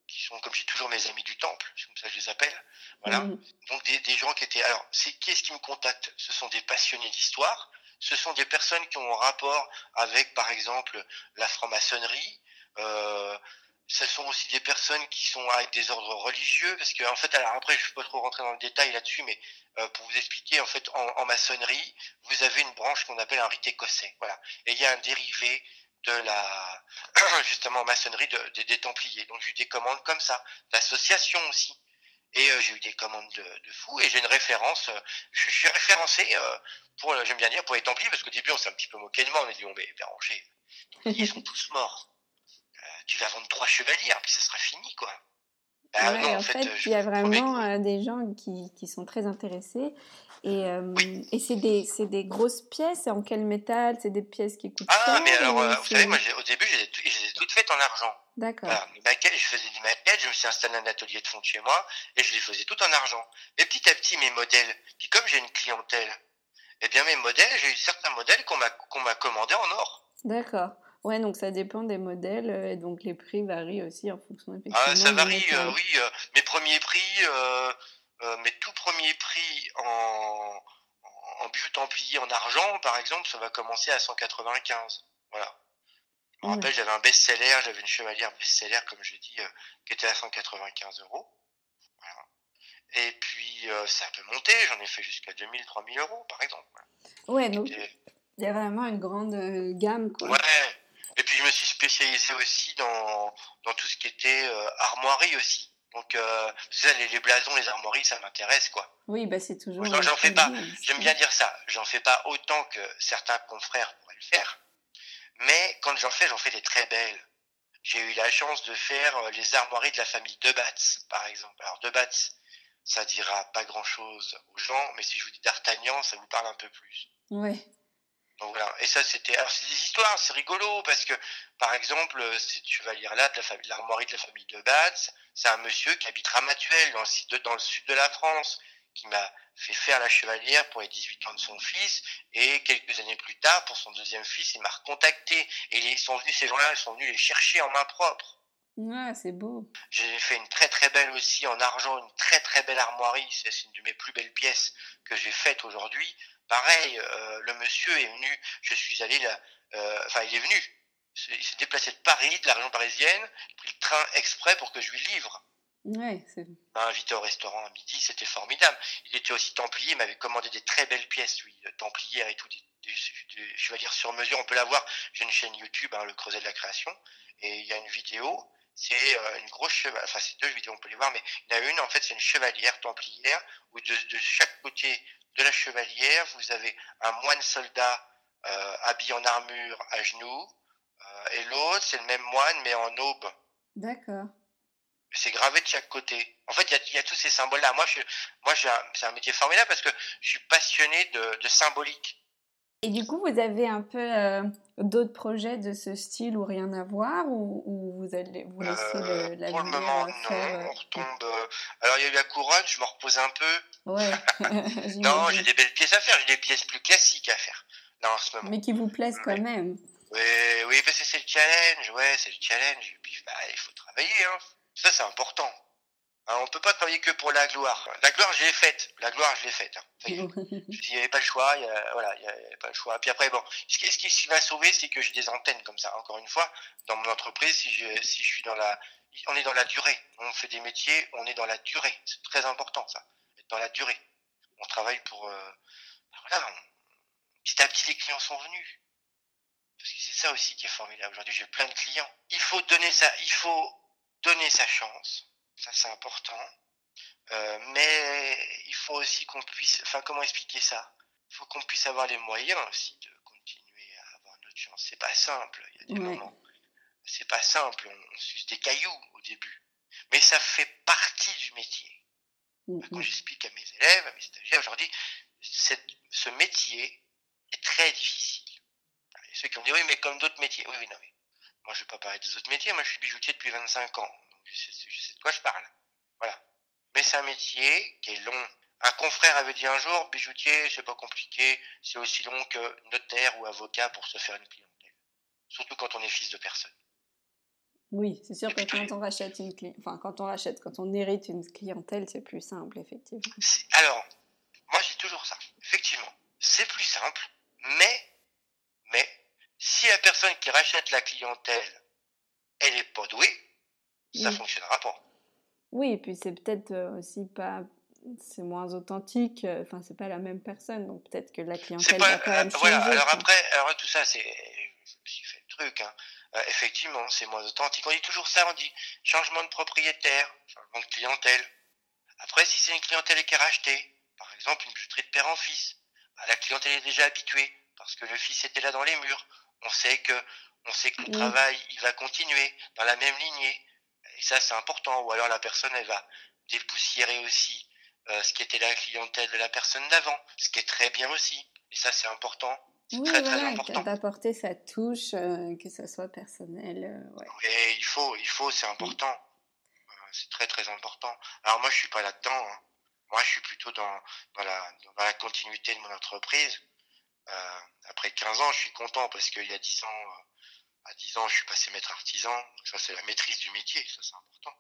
qui sont comme j'ai toujours mes amis du temple, c'est comme ça que je les appelle. Voilà. Mmh. Donc des, des, gens qui étaient. Alors, c'est qu'est-ce qui me contacte? Ce sont des passionnés d'histoire. Ce sont des personnes qui ont un rapport avec, par exemple, la franc-maçonnerie. Euh, ce sont aussi des personnes qui sont avec des ordres religieux, parce que en fait, alors après, je ne vais pas trop rentrer dans le détail là-dessus, mais euh, pour vous expliquer, en fait, en, maçonnerie, vous avez une branche qu'on appelle un rite écossais, voilà, et il y a un dérivé de la justement maçonnerie de, de, des Templiers. Donc j'ai eu des commandes comme ça, d'associations aussi. Et euh, j'ai eu des commandes de, fous et j'ai une référence. Euh, je, suis référencé pour, j'aime bien dire, pour les Templiers parce qu'au début on s'est un petit peu moqué de moi. On m'a dit, on mais Béranger, ils sont tous morts tu vas vendre trois chevalières, puis ça sera fini, quoi. Bah, ouais, non, en, fait, il y a vraiment euh, des gens qui, qui, sont très intéressés. Et, euh, oui. et c'est des, des, grosses pièces. En quel métal C'est des pièces qui coûtent Ah, mais alors, euh, vous savez, moi, au début, je les ai toutes faites en argent. D'accord. Je faisais des maquettes, je me suis installé un atelier de fond chez moi et je les faisais tout en argent. Et petit à petit, mes modèles, puis comme j'ai une clientèle, eh bien, mes modèles, j'ai eu certains modèles qu'on m'a qu'on m'a commandés en or. D'accord. Ouais, donc ça dépend des modèles euh, et donc les prix varient aussi en fonction ah, effectivement. Ah, ça varie, euh, oui. Euh, mes premiers prix, mes tout premiers prix en, en bijoux templier en argent, par exemple, ça va commencer à 195. Voilà. Je me rappelle, j'avais un best-seller, j'avais une chevalière best-seller, comme je dis, qui était à 195 euros. Voilà. Et puis, ça peut monter, j'en ai fait jusqu'à 2000, 3000 euros, par exemple. Ouais, donc il y a vraiment une grande gamme, quoi. Ouais, et puis je me suis spécialisé aussi dans, dans tout ce qui était euh, armoirie aussi. Donc, euh, ça, les, les, blasons, les armoiries, ça m'intéresse, quoi. Oui, bah c'est toujours. J'en fais pas. J'aime bien dire ça. J'en fais pas autant que certains confrères pourraient le faire. Mais quand j'en fais, j'en fais des très belles. J'ai eu la chance de faire euh, les armoiries de la famille de Batz, par exemple. Alors, de Batz, ça dira pas grand chose aux gens, mais si je vous dis d'Artagnan, ça vous parle un peu plus. Ouais. Donc voilà. Et ça, c'était. Alors, c'est des histoires, c'est rigolo, parce que, par exemple, si tu vas lire là, de la famille, l'armoirie de la famille de Batz, c'est un monsieur qui habite Ramatuel, dans le, dans le sud de la France, qui m'a fait faire la chevalière pour les 18 ans de son fils, et quelques années plus tard, pour son deuxième fils, il m'a recontacté, et ils sont venus, ces gens-là, ils sont venus les chercher en main propre. Ouais, c'est beau. J'ai fait une très très belle aussi en argent, une très très belle armoirie. C'est une de mes plus belles pièces que j'ai faites aujourd'hui. Pareil, euh, le monsieur est venu, je suis allé là, euh, enfin il est venu, il s'est déplacé de Paris, de la région parisienne, il a pris le train exprès pour que je lui livre. Ouais, m'a invité au restaurant à midi, c'était formidable. Il était aussi templier, il m'avait commandé des très belles pièces, lui, templières et tout, des, des, je vais dire sur mesure, on peut la voir. J'ai une chaîne YouTube, hein, le Creuset de la Création, et il y a une vidéo, c'est euh, une grosse chevalière, enfin c'est deux vidéos, on peut les voir, mais il y en a une, en fait, c'est une chevalière templière, où de, de chaque côté de la chevalière, vous avez un moine soldat euh, habillé en armure à genoux, euh, et l'autre, c'est le même moine, mais en aube. D'accord. C'est gravé de chaque côté. En fait, il y a, y a, tous ces symboles-là. Moi, je, moi, c'est un métier formidable parce que je suis passionné de, de symbolique. Et du coup, vous avez un peu euh, d'autres projets de ce style ou rien à voir ou, ou vous allez vous laisser euh, le, la Pour le moment, faire, non. On retombe. Euh... Alors, il y a eu la couronne, je me repose un peu. Ouais. non, j'ai des belles pièces à faire. J'ai des pièces plus classiques à faire. Là, en ce moment. Mais qui vous plaisent quand même. Oui, oui, parce que c'est le challenge. Ouais, c'est le challenge. Et puis, bah, il faut travailler. Hein. Ça, c'est important. Hein, on peut pas travailler que pour la gloire. La gloire, je l'ai faite. La gloire, je l'ai faite. Hein. Il n'y avait pas le choix. Il y a, voilà, il y avait pas le choix. Puis après, bon, ce qui, ce qui va sauver, c'est que j'ai des antennes comme ça. Encore une fois, dans mon entreprise, si je, si je suis dans la, on est dans la durée. On fait des métiers, on est dans la durée. C'est très important ça. Être dans la durée. On travaille pour, euh, ben voilà. On, petit à petit, les clients sont venus. Parce que c'est ça aussi qui est formidable. Aujourd'hui, j'ai plein de clients. Il faut donner ça. Il faut donner sa chance ça c'est important. Euh, mais il faut aussi qu'on puisse, enfin comment expliquer ça? Faut qu'on puisse avoir les moyens aussi de continuer à avoir notre chance. C'est pas simple. Il y a des moments. C'est pas simple. On, on suce des cailloux au début. Mais ça fait partie du métier. Mmh, Quand mmh. j'explique à mes élèves, à mes stagiaires, je leur dis, ce métier est très difficile. Il y a ceux qui ont dit, oui, mais comme d'autres métiers. Oui, oui, non, mais moi, je vais pas parler des autres métiers. Moi, je suis bijoutier depuis 25 ans. Je sais, je sais de quoi je parle. Voilà. Mais c'est un métier qui est long. Un confrère avait dit un jour, bijoutier, c'est pas compliqué, c'est aussi long que notaire ou avocat pour se faire une clientèle. Surtout quand on est fils de personne. Oui, c'est sûr que quand on rachète une enfin quand on rachète, quand on hérite une clientèle, c'est plus simple, effectivement. Alors, moi j'ai toujours ça. Effectivement, c'est plus simple, mais, mais, si la personne qui rachète la clientèle, elle est pas douée, ça ne fonctionnera pas. Oui, et puis c'est peut-être euh, aussi pas, c'est moins authentique. Euh, enfin, c'est pas la même personne, donc peut-être que la clientèle va quand même euh, Voilà. Alors après, alors tout ça, c'est, je me suis fait le truc. Hein. Euh, effectivement, c'est moins authentique. On dit toujours ça, on dit changement de propriétaire, changement de clientèle. Après, si c'est une clientèle qui est rachetée, par exemple une bijouterie de père en fils, bah, la clientèle est déjà habituée parce que le fils était là dans les murs. On sait que, on sait que le travail, il va continuer dans la même lignée. Et ça, c'est important. Ou alors la personne, elle va dépoussiérer aussi euh, ce qui était la clientèle de la personne d'avant, ce qui est très bien aussi. Et ça, c'est important oui, très, très important. D'apporter sa touche, euh, que ce soit personnel. Euh, ouais. Oui, il faut, il faut, c'est important. C'est très très important. Alors moi, je suis pas là-dedans. Hein. Moi, je suis plutôt dans, dans, la, dans la continuité de mon entreprise. Après 15 ans, je suis content parce qu'il y a 10 ans, à 10 ans, je suis passé maître artisan. Donc ça, c'est la maîtrise du métier. Ça, c'est important.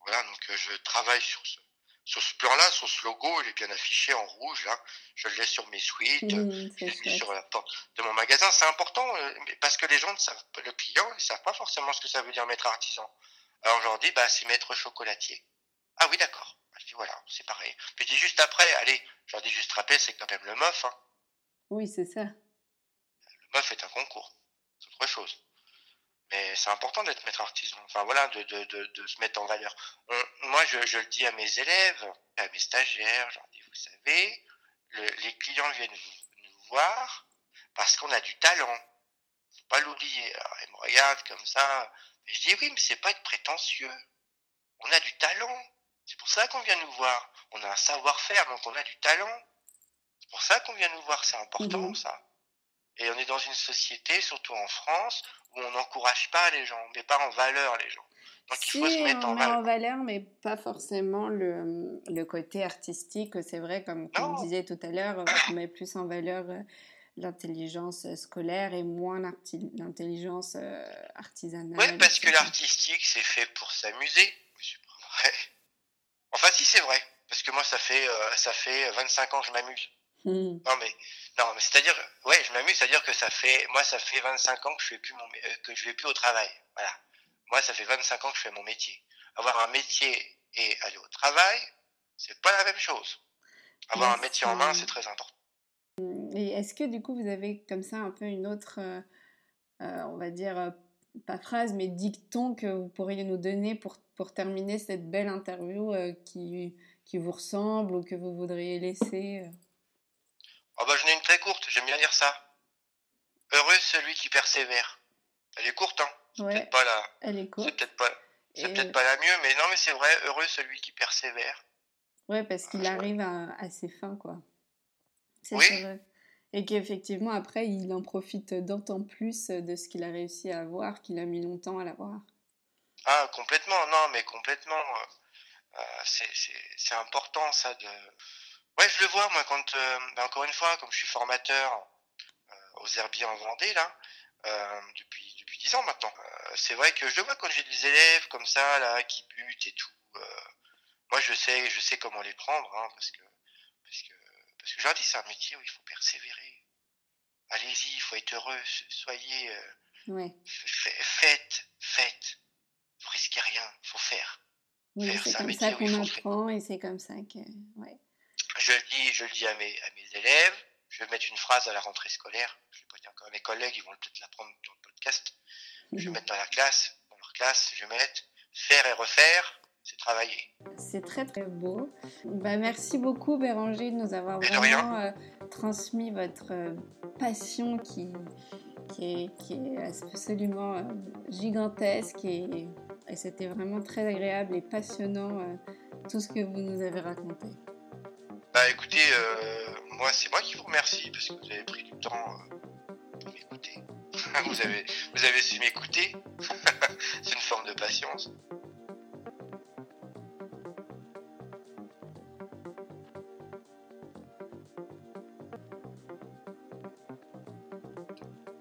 Voilà, donc je travaille sur ce, sur ce plan-là, sur ce logo, il est bien affiché en rouge, là. Je le laisse sur mes suites, mmh, je l'ai mis sur la porte de mon magasin. C'est important, euh, parce que les gens ne savent pas, le client, ils savent pas forcément ce que ça veut dire maître artisan. Alors, je leur dis, bah, c'est maître chocolatier. Ah oui, d'accord. Bah, je dis, voilà, c'est pareil. Puis je dis juste après, allez, je leur dis juste rappeler, c'est quand même le MOF, hein. Oui, c'est ça. Le MOF est un concours. C'est autre chose. Mais c'est important d'être maître artisan. Enfin voilà, de, de, de, de se mettre en valeur. moi, je, je, le dis à mes élèves, à mes stagiaires, j'en dis, vous savez, le, les clients viennent nous, voir parce qu'on a du talent. Faut pas l'oublier. Alors, ils me regardent comme ça. Et je dis, oui, mais c'est pas être prétentieux. On a du talent. C'est pour ça qu'on vient nous voir. On a un savoir-faire, donc on a du talent. C'est pour ça qu'on vient nous voir. C'est important, mmh ça. Et on est dans une société, surtout en France, où on n'encourage pas les gens, on ne met pas en valeur les gens. Donc il faut se mettre on en, met valeur. en valeur. mais pas forcément le, le côté artistique. C'est vrai, comme, comme on disait tout à l'heure, on met plus en valeur euh, l'intelligence scolaire et moins l'intelligence euh, artisanale. Oui, parce que l'artistique, c'est fait pour s'amuser. Enfin, si, c'est vrai. Parce que moi, ça fait, euh, ça fait 25 ans que je m'amuse. Mmh. Non, mais non, mais c'est-à-dire, ouais, je m'amuse, c'est-à-dire que ça fait, moi, ça fait 25 ans que je fais euh, que je vais plus au travail. Voilà. Moi, ça fait 25 ans que je fais mon métier. Avoir un métier et aller au travail, c'est pas la même chose. Avoir un métier en main, c'est très important. Et est-ce que du coup, vous avez comme ça un peu une autre, euh, euh on va dire, pas phrase, mais dicton que vous pourriez nous donner pour, pour terminer cette belle interview qui vous ressemble ou que vous voudriez laisser Oh bah j'en ai une très courte, j'aime bien lire ça. Heureux celui qui persévère. Elle est courte, hein. Peut-être pas la. Elle est courte. C'est peut-être pas. C'est peut-être pas la mieux, mais non, mais c'est vrai. Heureux celui qui persévère. Ouais, parce qu'il ah, arrive à, ses fins, quoi. C'est oui. vrai. Et qu'effectivement, après, il en profite d'autant plus de ce qu'il a réussi à avoir qu'il a mis longtemps à l'avoir. Ah, complètement, non, mais complètement. Euh, c'est important, ça, de Ouais, je le vois, moi, quand, euh, ben, encore une fois, comme je suis formateur euh, aux herbiers en Vendée, là, euh, depuis, depuis 10 ans maintenant, c'est vrai que je le vois quand j'ai des élèves comme ça, là, qui butent et tout. moi, je sais, je sais comment les prendre, hein, parce que, parce que, parce que je leur dis, c'est un métier où il faut persévérer. Allez-y, il faut être heureux, soyez, ouais. faites, faites. Vous risquez rien, il faut faire. Oui, c'est comme ça qu'on apprend et c'est comme ça que, ouais je le dis, je le dis à mes, à mes élèves. Je vais mettre une phrase à la rentrée scolaire. Je ne l'ai pas dit encore à mes collègues, ils vont peut-être l'apprendre dans le podcast. Je vais mhm. mettre dans la classe, dans leur classe, je vais mettre faire et refaire, c'est travailler. C'est très très beau. Bah, merci beaucoup Béranger de nous avoir vraiment euh, transmis votre passion qui, qui, est, absolument gigantesque et, c'était vraiment très agréable et passionnant tout ce que vous nous avez raconté. Bah écoutez, moi c'est moi qui vous remercie parce que vous avez pris du temps pour m'écouter. vous, avez, vous avez su m'écouter. c'est une forme de patience.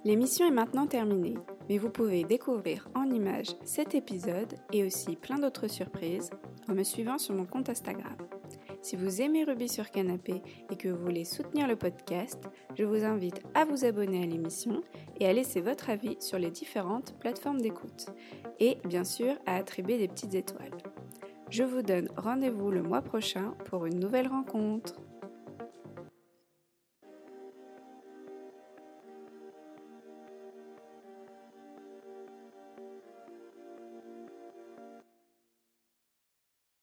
L'émission est maintenant terminée, mais vous pouvez découvrir en images cet épisode et aussi plein d'autres surprises en me suivant sur mon compte Instagram. Si vous aimez Ruby sur Canapé et que vous voulez soutenir le podcast, je vous invite à vous abonner à l'émission et à laisser votre avis sur les différentes plateformes d'écoute. Et bien sûr à attribuer des petites étoiles. Je vous donne rendez-vous le mois prochain pour une nouvelle rencontre.